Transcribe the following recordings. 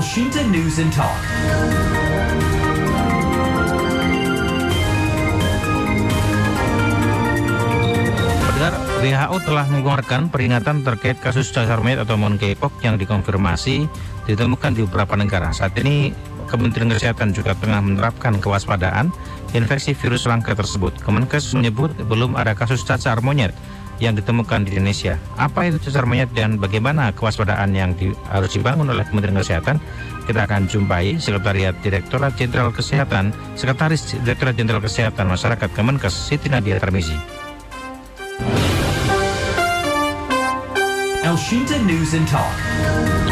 Elshinta News and Talk. Pendengar, WHO telah mengeluarkan peringatan terkait kasus cacar monyet atau monkeypox yang dikonfirmasi ditemukan di beberapa negara. Saat ini Kementerian Kesehatan juga tengah menerapkan kewaspadaan infeksi virus langka tersebut. Kemenkes menyebut belum ada kasus cacar monyet yang ditemukan di Indonesia. Apa itu cacar monyet dan bagaimana kewaspadaan yang di- harus dibangun oleh Kementerian Kesehatan? Kita akan jumpai Sekretariat Direktorat Jenderal Kesehatan, Sekretaris Direktorat Jenderal Kesehatan Masyarakat Kemenkes Siti Nadia Tarmizi. Elshinta News and Talk.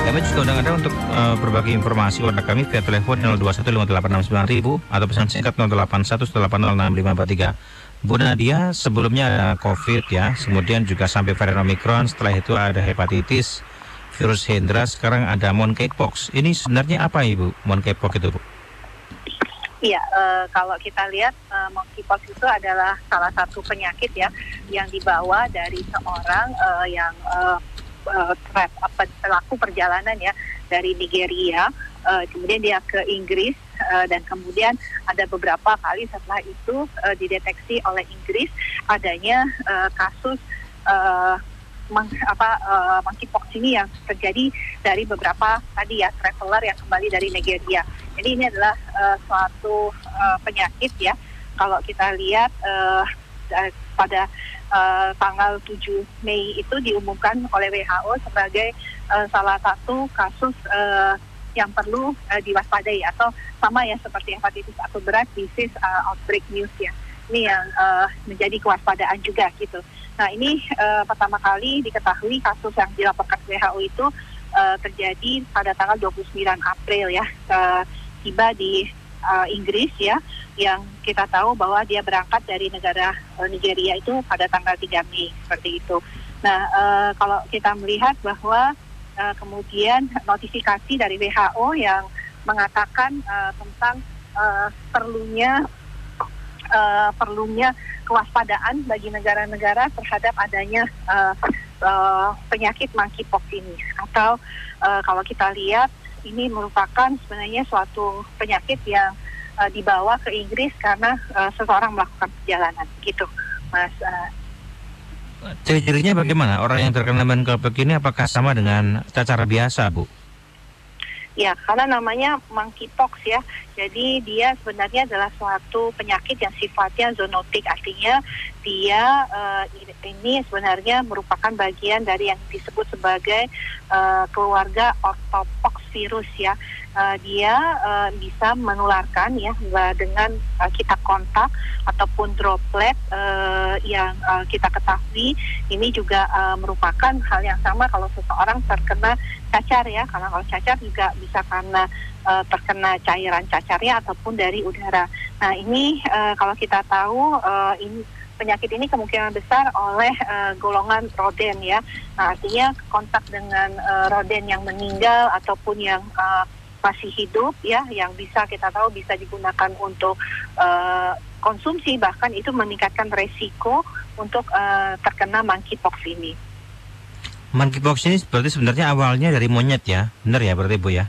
Kami juga undang Anda untuk eh, berbagi informasi kepada kami via telepon 0215869000 atau pesan singkat 0811806543. Bu Nadia, sebelumnya ada COVID ya, kemudian juga sampai varian Omicron, setelah itu ada hepatitis, virus Hendra, sekarang ada monkeypox. Ini sebenarnya apa Ibu, monkeypox itu Bu? Iya, eh, kalau kita lihat eh, monkeypox itu adalah salah satu penyakit ya yang dibawa dari seorang eh, yang tra- apa, pelaku perjalanan ya dari Nigeria, eh, kemudian dia ke Inggris eh, dan kemudian ada beberapa kali setelah itu eh, dideteksi oleh Inggris adanya eh, kasus eh, meng- apa eh, monkeypox ini yang terjadi dari beberapa tadi ya traveler yang kembali dari Nigeria. Jadi ini adalah eh, suatu eh, penyakit ya. Kalau kita lihat da- pada eh, tanggal 7 Mei itu diumumkan oleh WHO sebagai eh, salah satu kasus eh, yang perlu eh, diwaspadai atau sama ya seperti hepatitis akut berat disease eh, outbreak news ya. Ini yang eh, menjadi kewaspadaan juga gitu. Nah ini eh, pertama kali diketahui kasus yang dilaporkan WHO itu eh, terjadi pada tanggal 29 April ya. Eh, tiba di uh, Inggris ya yang kita tahu bahwa dia berangkat dari negara uh, Nigeria itu pada tanggal 3 Mei seperti itu. Nah, uh, kalau kita melihat bahwa uh, kemudian notifikasi dari WHO yang mengatakan uh, tentang uh, perlunya uh, perlunya kewaspadaan bagi negara-negara terhadap adanya uh, uh, penyakit monkeypox ini. Atau uh, kalau kita lihat ini merupakan sebenarnya suatu penyakit yang uh, dibawa ke Inggris karena uh, seseorang melakukan perjalanan. Gitu Mas uh, Ciri-cirinya bagaimana? Orang yang terkena monkeypox ini apakah sama dengan cacar biasa Bu? Ya, karena namanya monkeypox ya. Jadi dia sebenarnya adalah suatu penyakit yang sifatnya zoonotik, artinya dia eh, ini sebenarnya merupakan bagian dari yang disebut sebagai eh, keluarga orthopox virus ya. Eh, dia eh, bisa menularkan ya eh, dengan eh, kita kontak ataupun droplet eh, yang eh, kita ketahui ini juga eh, merupakan hal yang sama kalau seseorang terkena cacar ya karena kalau cacar juga bisa karena uh, terkena cairan cacarnya ataupun dari udara. Nah ini uh, kalau kita tahu uh, ini penyakit ini kemungkinan besar oleh uh, golongan roden ya. Nah, artinya kontak dengan uh, roden yang meninggal ataupun yang uh, masih hidup ya yang bisa kita tahu bisa digunakan untuk uh, konsumsi bahkan itu meningkatkan resiko untuk uh, terkena monkeypox ini. Monkeypox ini berarti sebenarnya awalnya dari monyet ya, benar ya berarti Bu ya?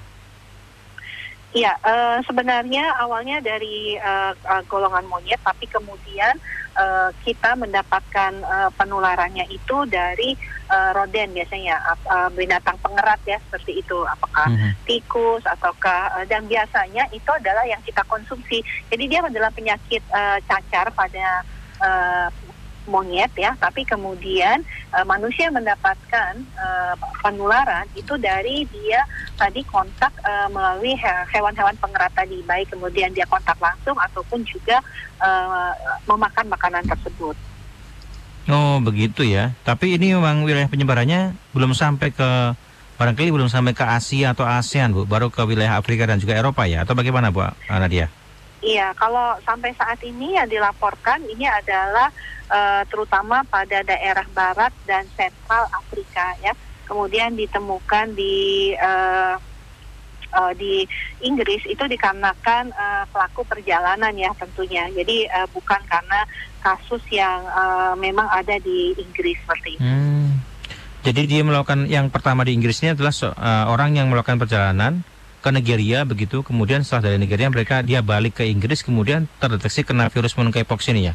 Iya, eh, sebenarnya awalnya dari eh, eh, golongan monyet, tapi kemudian eh, kita mendapatkan eh, penularannya itu dari eh, roden biasanya, eh, binatang pengerat ya seperti itu, apakah Mhm. tikus ataukah eh, dan biasanya itu adalah yang kita konsumsi. Jadi dia adalah penyakit eh, cacar pada eh, monyet ya, tapi kemudian eh, manusia mendapatkan eh, penularan itu dari dia tadi kontak eh, melalui he- hewan-hewan pengerat tadi, baik kemudian dia kontak langsung ataupun juga eh, memakan makanan tersebut. Oh begitu ya. Tapi ini memang wilayah penyebarannya belum sampai ke barangkali belum sampai ke Asia atau ASEAN Bu, baru ke wilayah Afrika dan juga Eropa ya, atau bagaimana Bu Nadia? Iya, kalau sampai saat ini yang dilaporkan ini adalah eh, terutama pada daerah barat dan sentral Afrika ya. Kemudian ditemukan di eh, eh, di Inggris itu dikarenakan eh, pelaku perjalanan ya tentunya. Jadi eh, bukan karena kasus yang eh, memang ada di Inggris seperti itu. Hmm. Jadi dia melakukan yang pertama di Inggris ini adalah eh, orang yang melakukan perjalanan ke Nigeria begitu, kemudian setelah dari Nigeria mereka dia balik ke Inggris, kemudian terdeteksi kena virus monkeypox ini ya?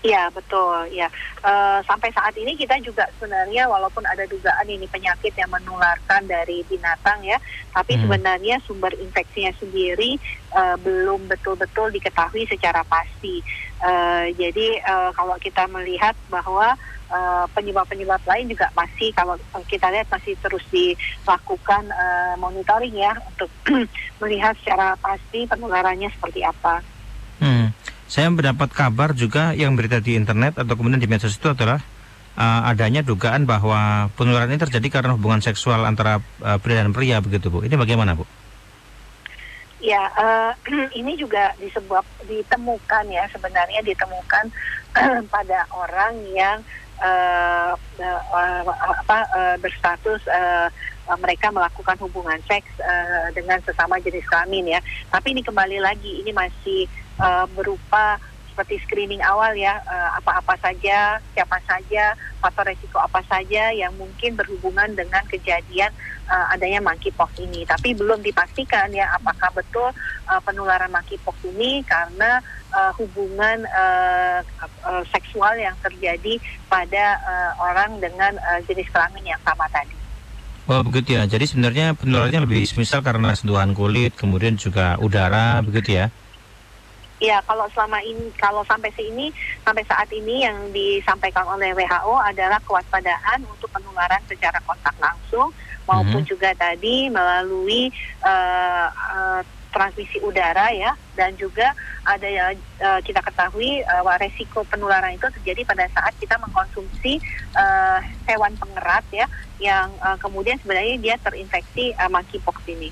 Iya betul ya uh, sampai saat ini kita juga sebenarnya walaupun ada dugaan ini penyakit yang menularkan dari binatang ya tapi hmm. sebenarnya sumber infeksinya sendiri uh, belum betul-betul diketahui secara pasti uh, jadi uh, kalau kita melihat bahwa penyebab-penyebab lain juga masih kalau kita lihat masih terus dilakukan uh, monitoring ya untuk melihat secara pasti penularannya seperti apa. Hmm saya mendapat kabar juga yang berita di internet atau kemudian di medsos itu adalah uh, adanya dugaan bahwa penularan ini terjadi karena hubungan seksual antara uh, pria dan pria begitu Bu. Ini bagaimana Bu? Ya, uh, ini juga disebab ditemukan ya sebenarnya ditemukan pada orang yang uh, uh, apa uh, berstatus uh, mereka melakukan hubungan seks uh, dengan sesama jenis kelamin ya. Tapi ini kembali lagi ini masih uh, berupa seperti screening awal ya uh, apa-apa saja siapa saja faktor resiko apa saja yang mungkin berhubungan dengan kejadian uh, adanya monkeypox ini tapi belum dipastikan ya apakah betul uh, penularan monkeypox ini karena uh, hubungan uh, uh, seksual yang terjadi pada uh, orang dengan uh, jenis kelamin yang sama tadi. Oh begitu ya. Jadi sebenarnya penularannya lebih misal karena sentuhan kulit, kemudian juga udara, begitu ya? Ya, kalau selama ini, kalau sampai sini, sampai saat ini yang disampaikan oleh WHO adalah kewaspadaan untuk penularan secara kontak langsung maupun hmm. juga tadi melalui uh, uh, transmisi udara ya dan juga ada ya uh, kita ketahui uh, resiko penularan itu terjadi pada saat kita mengkonsumsi uh, hewan pengerat ya yang uh, kemudian sebenarnya dia terinfeksi uh, monkeypox ini.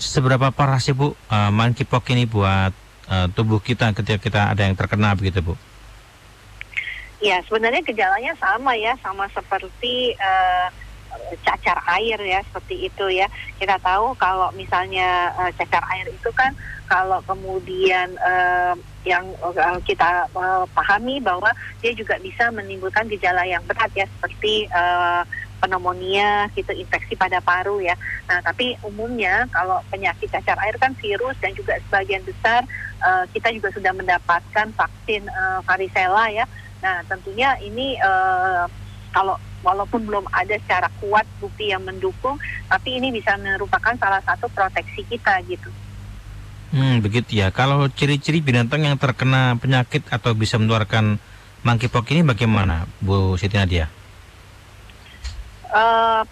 Seberapa parah sih Bu uh, monkeypox ini buat uh, tubuh kita ketika kita ada yang terkena begitu Bu? Ya sebenarnya gejalanya sama ya sama seperti uh, cacar air ya seperti itu ya kita tahu kalau misalnya uh, cacar air itu kan kalau kemudian uh, yang uh, kita uh, pahami bahwa dia juga bisa menimbulkan gejala yang berat ya seperti uh, pneumonia gitu infeksi pada paru ya. Nah, tapi umumnya kalau penyakit cacar air kan virus dan juga sebagian besar uh, kita juga sudah mendapatkan vaksin uh, varicella ya. Nah, tentunya ini uh, kalau walaupun belum ada secara kuat bukti yang mendukung, tapi ini bisa merupakan salah satu proteksi kita gitu. Hmm, begitu ya. Kalau ciri-ciri binatang yang terkena penyakit atau bisa menularkan monkeypox ini bagaimana, Bu Siti Nadia? Uh,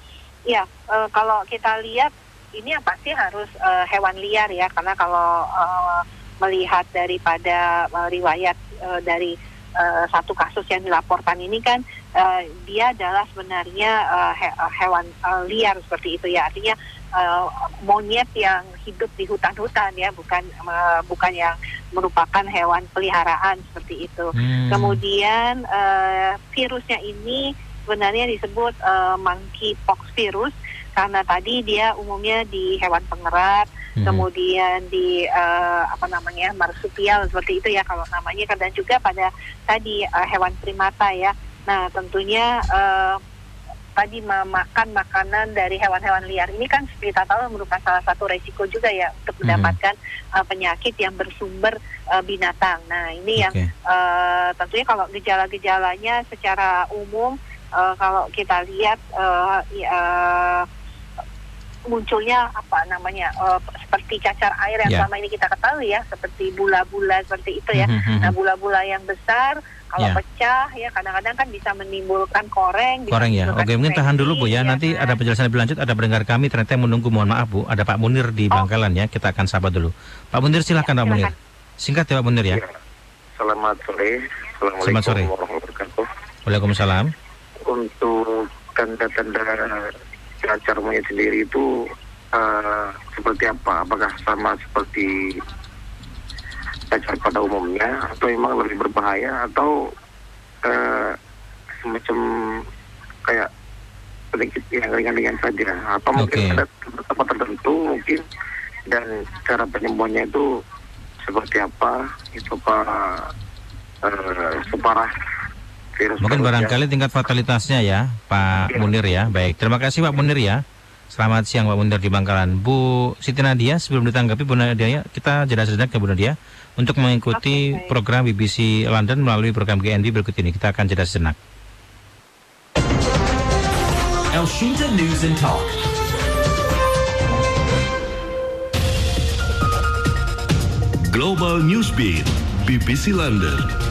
ya, uh, kalau kita lihat ini yang pasti harus uh, hewan liar ya, karena kalau uh, melihat daripada uh, riwayat uh, dari uh, satu kasus yang dilaporkan ini kan uh, dia adalah sebenarnya uh, he hewan uh, liar seperti itu ya, artinya uh, monyet yang hidup di hutan-hutan ya, bukan uh, bukan yang merupakan hewan peliharaan seperti itu. Hmm. Kemudian uh, virusnya ini sebenarnya disebut uh, monkeypox virus karena tadi dia umumnya di hewan pengerat, hmm. kemudian di uh, apa namanya marsupial seperti itu ya kalau namanya dan juga pada tadi uh, hewan primata ya. Nah tentunya uh, tadi memakan makanan dari hewan-hewan liar ini kan kita tahu merupakan salah satu resiko juga ya untuk hmm. mendapatkan hmm. uh, penyakit yang bersumber uh, binatang. Nah ini okay. yang uh, tentunya kalau gejala-gejalanya secara umum uh, kalau kita lihat uh, ya, munculnya apa namanya uh, seperti cacar air yang yeah. selama ini kita ketahui ya seperti bula-bula seperti itu ya. Mm-hmm. Nah bula-bula yang besar kalau yeah. pecah ya kadang-kadang kan bisa menimbulkan koreng. Koreng ya. Oke mungkin tahan dulu bu ya. ya Nanti kan? ada penjelasan lebih lanjut. Ada pendengar kami ternyata yang menunggu. Mohon maaf bu. Ada Pak Munir di oh. Bangkalan ya. Kita akan sahabat dulu. Pak Munir silahkan ya, Pak Munir. Singkat ya Pak Munir ya. ya. Selamat sore. Assalamualaikum Selamat sore. warahmatullahi wabarakatuh. Waalaikumsalam untuk tanda-tanda cacar monyet sendiri itu uh, seperti apa? Apakah sama seperti cacar pada umumnya atau memang lebih berbahaya atau uh, semacam kayak sedikit yang ringan-ringan saja? Apa mungkin ada tempat tertentu mungkin dan cara penyembuhannya itu seperti apa? Itu apa uh, separah virus Mungkin barangkali tingkat fatalitasnya ya, Pak ya. Munir ya. Baik, terima kasih Pak Munir ya. Selamat siang Pak Munir di Bangkalan. Bu Siti Nadia, sebelum ditanggapi Bu Nadia, kita jeda sejenak ya Bu Nadia untuk mengikuti Oke, baik. program BBC London melalui program GNB berikut ini. Kita akan jeda sejenak. Elshinta News and Talk. Global Newsbeat, BBC London.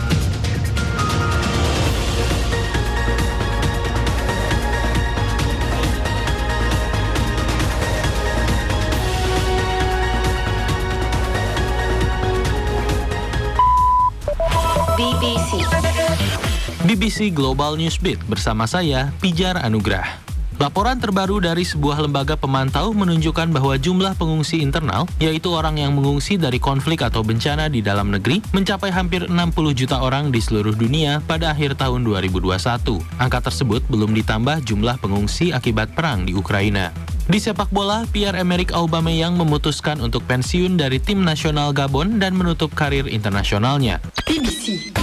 BBC Global Newsbeat bersama saya, Pijar Anugrah. Laporan terbaru dari sebuah lembaga pemantau menunjukkan bahwa jumlah pengungsi internal, yaitu orang yang mengungsi dari konflik atau bencana di dalam negeri, mencapai hampir 60 juta orang di seluruh dunia pada akhir tahun 2021. Angka tersebut belum ditambah jumlah pengungsi akibat perang di Ukraina. Di sepak bola, Pierre-Emerick Aubameyang memutuskan untuk pensiun dari tim nasional Gabon dan menutup karir internasionalnya. BBC.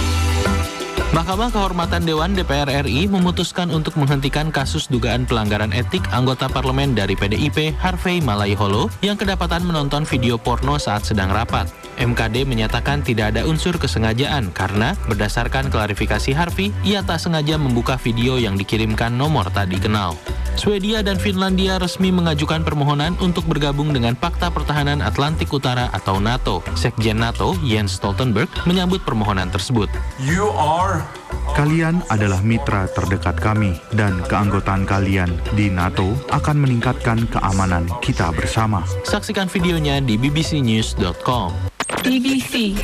Mahkamah Kehormatan Dewan DPR RI memutuskan untuk menghentikan kasus dugaan pelanggaran etik anggota parlemen dari PDIP Harvey Malaiholo yang kedapatan menonton video porno saat sedang rapat. MKD menyatakan tidak ada unsur kesengajaan karena berdasarkan klarifikasi Harvey, ia tak sengaja membuka video yang dikirimkan nomor tak dikenal. Swedia dan Finlandia resmi mengajukan permohonan untuk bergabung dengan Pakta Pertahanan Atlantik Utara atau NATO. Sekjen NATO, Jens Stoltenberg, menyambut permohonan tersebut. You are Kalian adalah mitra terdekat kami dan keanggotaan kalian di NATO akan meningkatkan keamanan kita bersama. Saksikan videonya di bbcnews.com. BBC.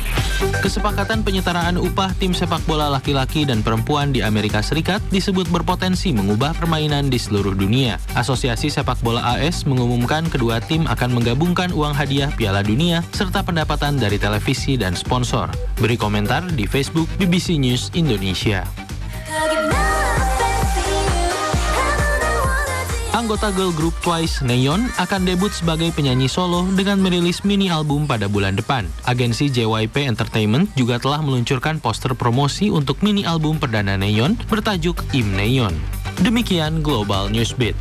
Kesepakatan penyetaraan upah tim sepak bola laki-laki dan perempuan di Amerika Serikat disebut berpotensi mengubah permainan di seluruh dunia. Asosiasi Sepak Bola AS mengumumkan kedua tim akan menggabungkan uang hadiah Piala Dunia serta pendapatan dari televisi dan sponsor. Beri komentar di Facebook BBC News Indonesia. Anggota girl group Twice, Neon, akan debut sebagai penyanyi solo dengan merilis mini album pada bulan depan. Agensi JYP Entertainment juga telah meluncurkan poster promosi untuk mini album perdana Neon bertajuk Im Neon. Demikian Global Newsbeat.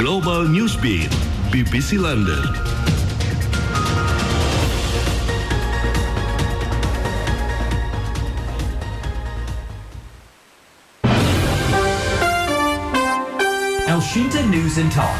Global Newsbeat, BBC London. Elshinta News and Talk.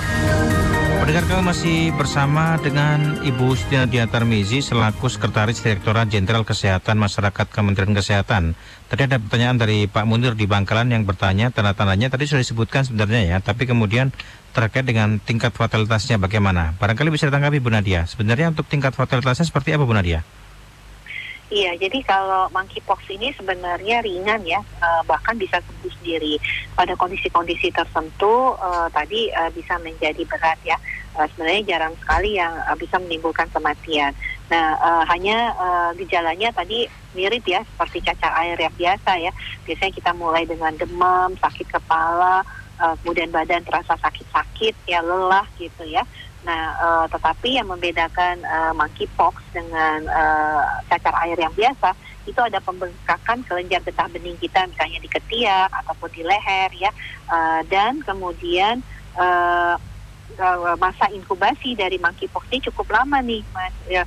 Pendengar kami masih bersama dengan Ibu Siti Nadia Tarmizi selaku Sekretaris Direktorat Jenderal Kesehatan Masyarakat Kementerian Kesehatan. Tadi ada pertanyaan dari Pak Munir di Bangkalan yang bertanya tanda-tandanya tadi sudah disebutkan sebenarnya ya, tapi kemudian terkait dengan tingkat fatalitasnya bagaimana? Barangkali bisa ditanggapi Bu Nadia. Sebenarnya untuk tingkat fatalitasnya seperti apa Bu Nadia? Iya, jadi kalau monkeypox ini sebenarnya ringan ya, eh, bahkan bisa sembuh sendiri. Pada kondisi-kondisi tertentu eh, tadi eh, bisa menjadi berat ya. Sebenarnya jarang sekali yang bisa menimbulkan kematian. Nah, hanya gejalanya tadi mirip ya, seperti cacar air yang biasa ya. Biasanya kita mulai dengan demam, sakit kepala, kemudian badan terasa sakit-sakit, ya lelah gitu ya. Nah, eh, tetapi yang membedakan eh, monkeypox dengan eh, cacar air yang biasa itu ada pembengkakan kelenjar getah bening kita, misalnya di ketiak ataupun di leher ya, Eh, dan kemudian eh, masa inkubasi dari monkeypox ini cukup lama nih, mas, ya,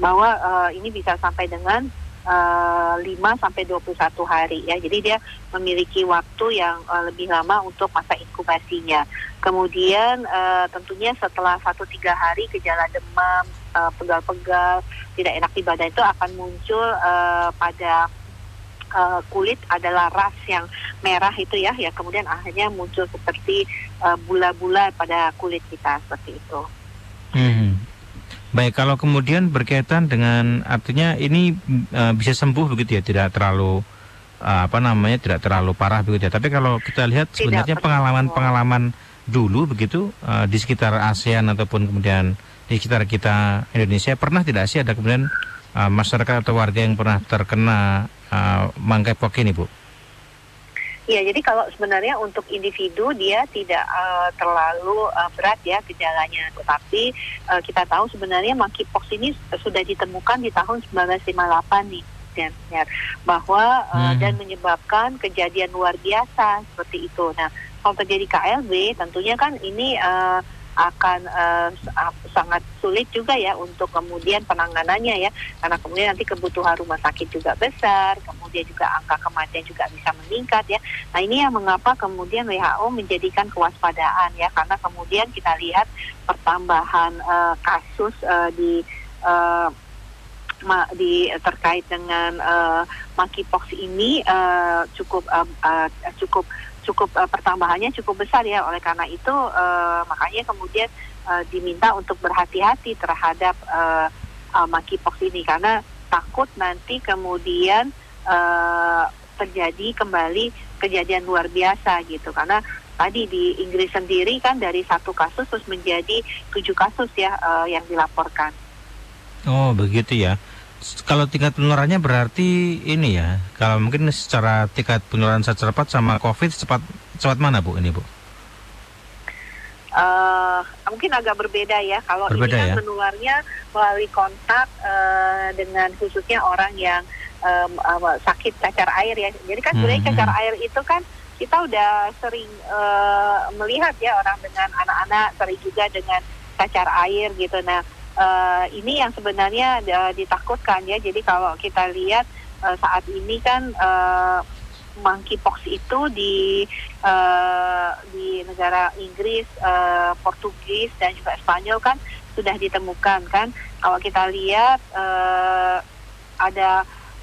bahwa eh, ini bisa sampai dengan eh, 5 sampai 21 hari ya. Jadi dia memiliki waktu yang eh, lebih lama untuk masa inkubasinya. Kemudian eh, tentunya setelah satu tiga hari gejala demam, eh, pegal-pegal, tidak enak di badan itu akan muncul eh, pada eh, kulit adalah ras yang merah itu ya, ya kemudian akhirnya muncul seperti eh, bula-bula pada kulit kita seperti itu. Hmm. Baik, kalau kemudian berkaitan dengan artinya ini eh, bisa sembuh begitu ya, tidak terlalu eh, apa namanya, tidak terlalu parah begitu ya. Tapi kalau kita lihat sebenarnya pengalaman-pengalaman dulu begitu eh, di sekitar ASEAN ataupun kemudian di sekitar kita Indonesia pernah tidak sih ada kemudian eh, masyarakat atau warga yang pernah terkena eh, monkeypox ini, Bu? Iya, jadi kalau sebenarnya untuk individu dia tidak eh, terlalu eh, berat ya gejalanya, tetapi eh, kita tahu sebenarnya monkeypox ini sudah ditemukan di tahun 1958 nih. kematian ya, bahwa uh, Hmm. dan menyebabkan kejadian luar biasa seperti itu. Nah, kalau terjadi KLB tentunya kan ini uh, akan uh, sa- sangat sulit juga ya untuk kemudian penanganannya ya. Karena kemudian nanti kebutuhan rumah sakit juga besar kemudian juga angka kematian juga bisa meningkat ya. Nah ini yang mengapa kemudian WHO menjadikan kewaspadaan ya. Karena kemudian kita lihat pertambahan eh, kasus eh, di ma- di terkait dengan eh, monkeypox ini eh, cukup eh, eh, cukup cukup eh, pertambahannya cukup besar ya oleh karena itu eh, makanya kemudian eh, diminta untuk berhati-hati terhadap eh, eh, monkeypox ini karena takut nanti kemudian eh, terjadi kembali kejadian luar biasa gitu karena tadi di Inggris sendiri kan dari satu kasus terus menjadi tujuh kasus ya eh, yang dilaporkan. Oh begitu ya. Kalau tingkat penularannya berarti ini ya. Kalau mungkin secara tingkat penularan secara cepat sama COVID cepat cepat mana bu ini bu? eh mungkin agak berbeda ya. Kalau Berbeda ini kan ya? menularnya melalui kontak eh, dengan khususnya orang yang em, apa, sakit cacar air ya. Jadi kan sebenarnya Hmm, cacar hmm. air itu kan kita udah sering eh, melihat ya orang dengan anak-anak sering juga dengan cacar air gitu. Nah eh, ini yang sebenarnya eh, ditakutkan ya. Jadi kalau kita lihat eh, saat ini kan eh, monkeypox itu di eh, di negara Inggris, eh, Portugis dan juga Spanyol kan sudah ditemukan kan. Kalau kita lihat eh, ada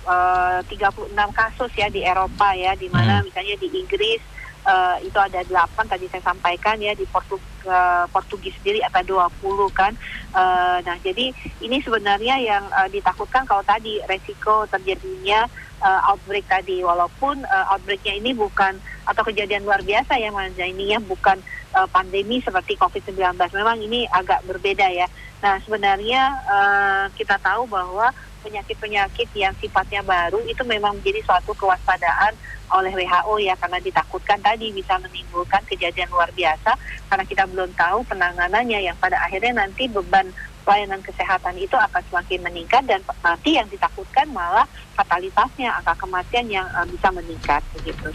eh, 36 kasus ya di Eropa ya, di mana Hmm. misalnya di Inggris eh, itu ada 8 tadi saya sampaikan ya di Portu, eh, Portugis sendiri ada 20 kan. Eh, nah jadi ini sebenarnya yang eh, ditakutkan kalau tadi resiko terjadinya eh, outbreak tadi. Walaupun eh, outbreaknya ini bukan atau kejadian luar biasa ya Mas ini ya bukan eh, pandemi seperti COVID-19 memang ini agak berbeda ya. Nah sebenarnya eh, kita tahu bahwa penyakit-penyakit yang sifatnya baru itu memang menjadi suatu kewaspadaan oleh WHO ya karena ditakutkan tadi bisa menimbulkan kejadian luar biasa karena kita belum tahu penanganannya yang pada akhirnya nanti beban pelayanan kesehatan itu akan semakin meningkat dan nanti yang ditakutkan malah fatalitasnya angka kematian yang eh, bisa meningkat begitu.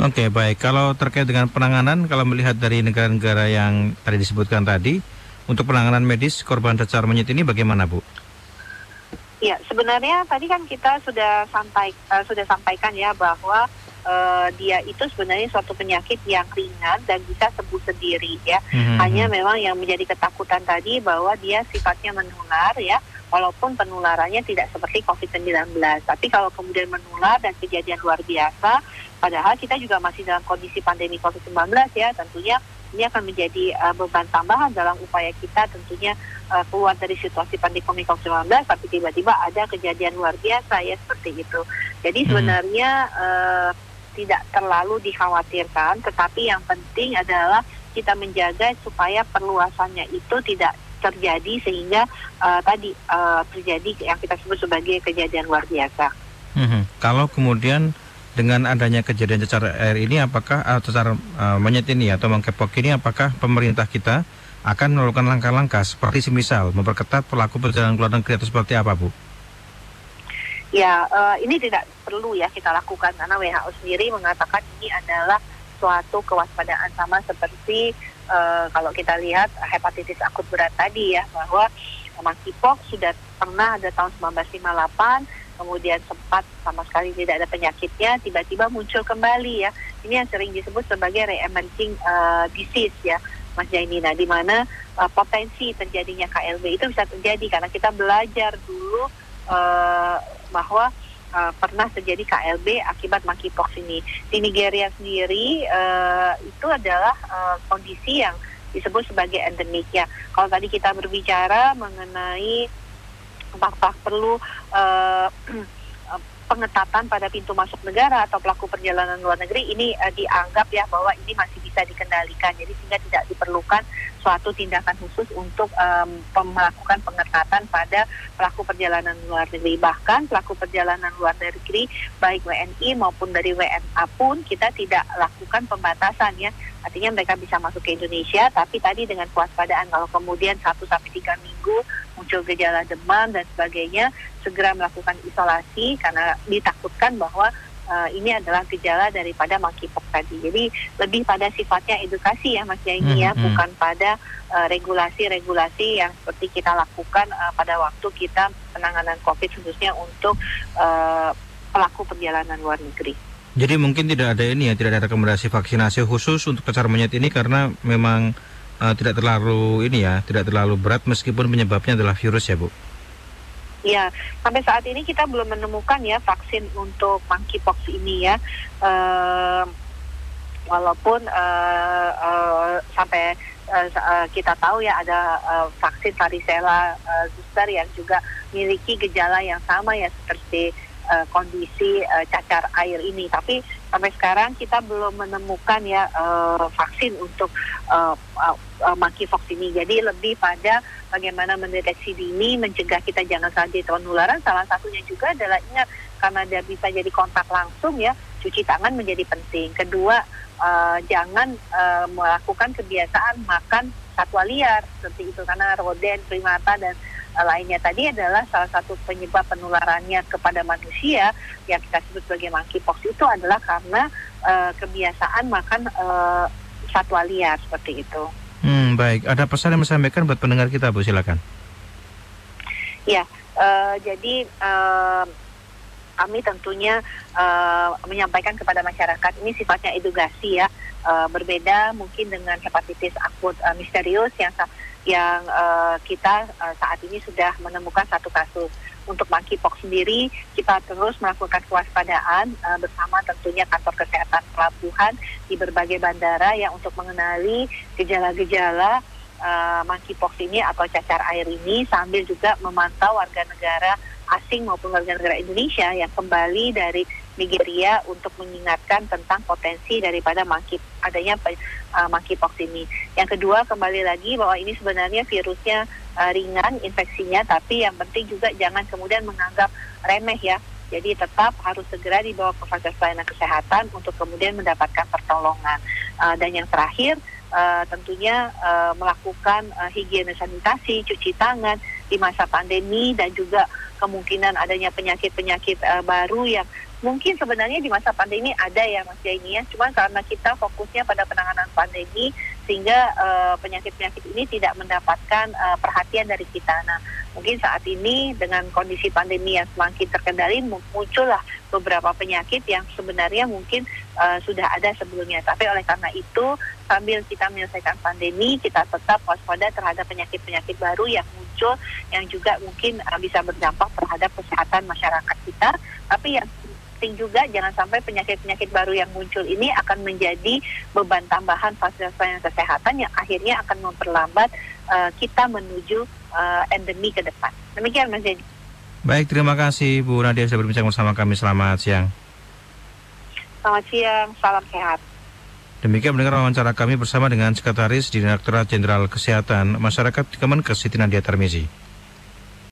Oke baik. Kalau terkait dengan penanganan, kalau melihat dari negara-negara yang tadi disebutkan tadi, untuk penanganan medis korban cacar monyet ini bagaimana bu? Ya, sebenarnya tadi kan kita sudah sampai eh, sudah sampaikan ya bahwa eh, dia itu sebenarnya suatu penyakit yang ringan dan bisa sembuh sendiri ya. Mhm. Hanya memang yang menjadi ketakutan tadi bahwa dia sifatnya menular ya, walaupun penularannya tidak seperti COVID-19. Tapi kalau kemudian menular dan kejadian luar biasa, padahal kita juga masih dalam kondisi pandemi COVID-19 ya, tentunya ini akan menjadi uh, beban tambahan dalam upaya kita tentunya uh, keluar dari situasi pandemi COVID-19, tapi tiba-tiba ada kejadian luar biasa ya seperti itu. Jadi Hmm. sebenarnya uh, tidak terlalu dikhawatirkan, tetapi yang penting adalah kita menjaga supaya perluasannya itu tidak terjadi sehingga uh, tadi uh, terjadi yang kita sebut sebagai kejadian luar biasa. Mhm. Kalau kemudian dengan adanya kejadian cacar air ini, apakah uh, cacar uh, monyet ini atau monkeypox ini, apakah pemerintah kita akan melakukan langkah-langkah seperti semisal memperketat pelaku perjalanan luar negeri atau seperti apa, Bu? Ya, eh, ini tidak perlu ya kita lakukan karena WHO sendiri mengatakan ini adalah suatu kewaspadaan sama seperti eh, kalau kita lihat hepatitis akut berat tadi ya bahwa monkeypox sudah pernah ada tahun 1958 kemudian sempat sama sekali tidak ada penyakitnya tiba-tiba muncul kembali ya ini yang sering disebut sebagai re-emerging eh, disease ya Mas Jaini nah di mana eh, potensi terjadinya KLB itu bisa terjadi karena kita belajar dulu eh, bahwa uh, pernah terjadi KLB akibat monkeypox ini. Di Nigeria sendiri uh, itu adalah uh, kondisi yang disebut sebagai endemik ya. Kalau tadi kita berbicara mengenai apakah perlu uh, pengetatan pada pintu masuk negara atau pelaku perjalanan luar negeri ini uh, dianggap ya bahwa ini masih bisa dikendalikan. Jadi sehingga tidak diperlukan suatu tindakan khusus untuk um, melakukan pengetatan pada pelaku perjalanan luar negeri. Bahkan pelaku perjalanan luar negeri baik WNI maupun dari WNA pun kita tidak lakukan pembatasan ya. Artinya mereka bisa masuk ke Indonesia, tapi tadi dengan kewaspadaan kalau kemudian 1 sampai 3 minggu muncul gejala demam dan sebagainya, segera melakukan isolasi karena ditakutkan bahwa uh, ini adalah gejala daripada monkeypox tadi. Jadi lebih pada sifatnya edukasi ya Mas Jaini ya, Hmm, hmm. bukan pada uh, regulasi-regulasi yang seperti kita lakukan uh, pada waktu kita penanganan COVID khususnya untuk uh, pelaku perjalanan luar negeri. Jadi mungkin tidak ada ini ya, tidak ada rekomendasi vaksinasi khusus untuk cacar monyet ini karena memang eh, tidak terlalu ini ya, tidak terlalu berat meskipun penyebabnya adalah virus ya Bu. Ya, sampai saat ini kita belum menemukan ya vaksin untuk monkeypox ini ya. Eh, walaupun eh, eh, sampai sa- eh, kita tahu ya ada eh, vaksin varicella eh, zoster yang juga miliki gejala yang sama ya seperti eh, kondisi eh, cacar air ini. Tapi sampai sekarang kita belum menemukan ya eh, vaksin untuk eh, eh, monkeypox ini. Jadi lebih pada bagaimana mendeteksi dini, mencegah kita jangan sampai penularan. Salah satunya juga adalah ingat karena dia bisa jadi kontak langsung ya, cuci tangan menjadi penting. Kedua, eh, jangan eh, melakukan kebiasaan makan satwa liar seperti itu karena roden, primata dan lainnya tadi adalah salah satu penyebab penularannya kepada manusia yang kita sebut sebagai monkeypox itu adalah karena eh, kebiasaan makan eh, satwa liar seperti itu. Hmm, baik. Ada pesan yang disampaikan buat pendengar kita Bu, silakan. Ya, eh, jadi eh, kami tentunya eh, menyampaikan kepada masyarakat ini sifatnya edukasi ya, Eh, berbeda mungkin dengan hepatitis akut eh, misterius yang yang eh, kita eh, saat ini sudah menemukan satu kasus. Untuk monkeypox sendiri kita terus melakukan kewaspadaan eh, bersama tentunya kantor kesehatan pelabuhan di berbagai bandara ya untuk mengenali gejala-gejala uh, monkeypox ini atau cacar air ini sambil juga memantau warga negara asing maupun warga negara Indonesia yang kembali dari Nigeria untuk mengingatkan tentang potensi daripada monkey adanya uh, monkeypox ini. Yang kedua kembali lagi bahwa ini sebenarnya virusnya uh, ringan infeksinya tapi yang penting juga jangan kemudian menganggap remeh ya. Jadi tetap harus segera dibawa ke fasilitas pelayanan kesehatan untuk kemudian mendapatkan pertolongan. Uh, dan yang terakhir uh, tentunya uh, melakukan uh, higiene sanitasi, cuci tangan di masa pandemi dan juga kemungkinan adanya penyakit-penyakit uh, baru yang mungkin sebenarnya di masa pandemi ada ya Mas Jaini ya, cuman karena kita fokusnya pada penanganan pandemi sehingga uh, penyakit-penyakit ini tidak mendapatkan uh, perhatian dari kita. Nah, mungkin saat ini dengan kondisi pandemi yang semakin terkendali mu- muncullah beberapa penyakit yang sebenarnya mungkin uh, sudah ada sebelumnya. Tapi oleh karena itu sambil kita menyelesaikan pandemi, kita tetap waspada terhadap penyakit-penyakit baru yang muncul yang juga mungkin uh, bisa berdampak terhadap kesehatan masyarakat kita. Tapi yang penting juga jangan sampai penyakit-penyakit baru yang muncul ini akan menjadi beban tambahan fasilitas pelayanan kesehatan yang akhirnya akan memperlambat uh, kita menuju uh, endemi ke depan. Demikian Mas Jadi. Baik, terima kasih Bu Nadia sudah berbincang bersama kami. Selamat siang. Selamat siang, salam sehat. Demikian mendengar wawancara kami bersama dengan Sekretaris Direktorat Jenderal Kesehatan Masyarakat Kemenkes Siti Nadia Tarmizi.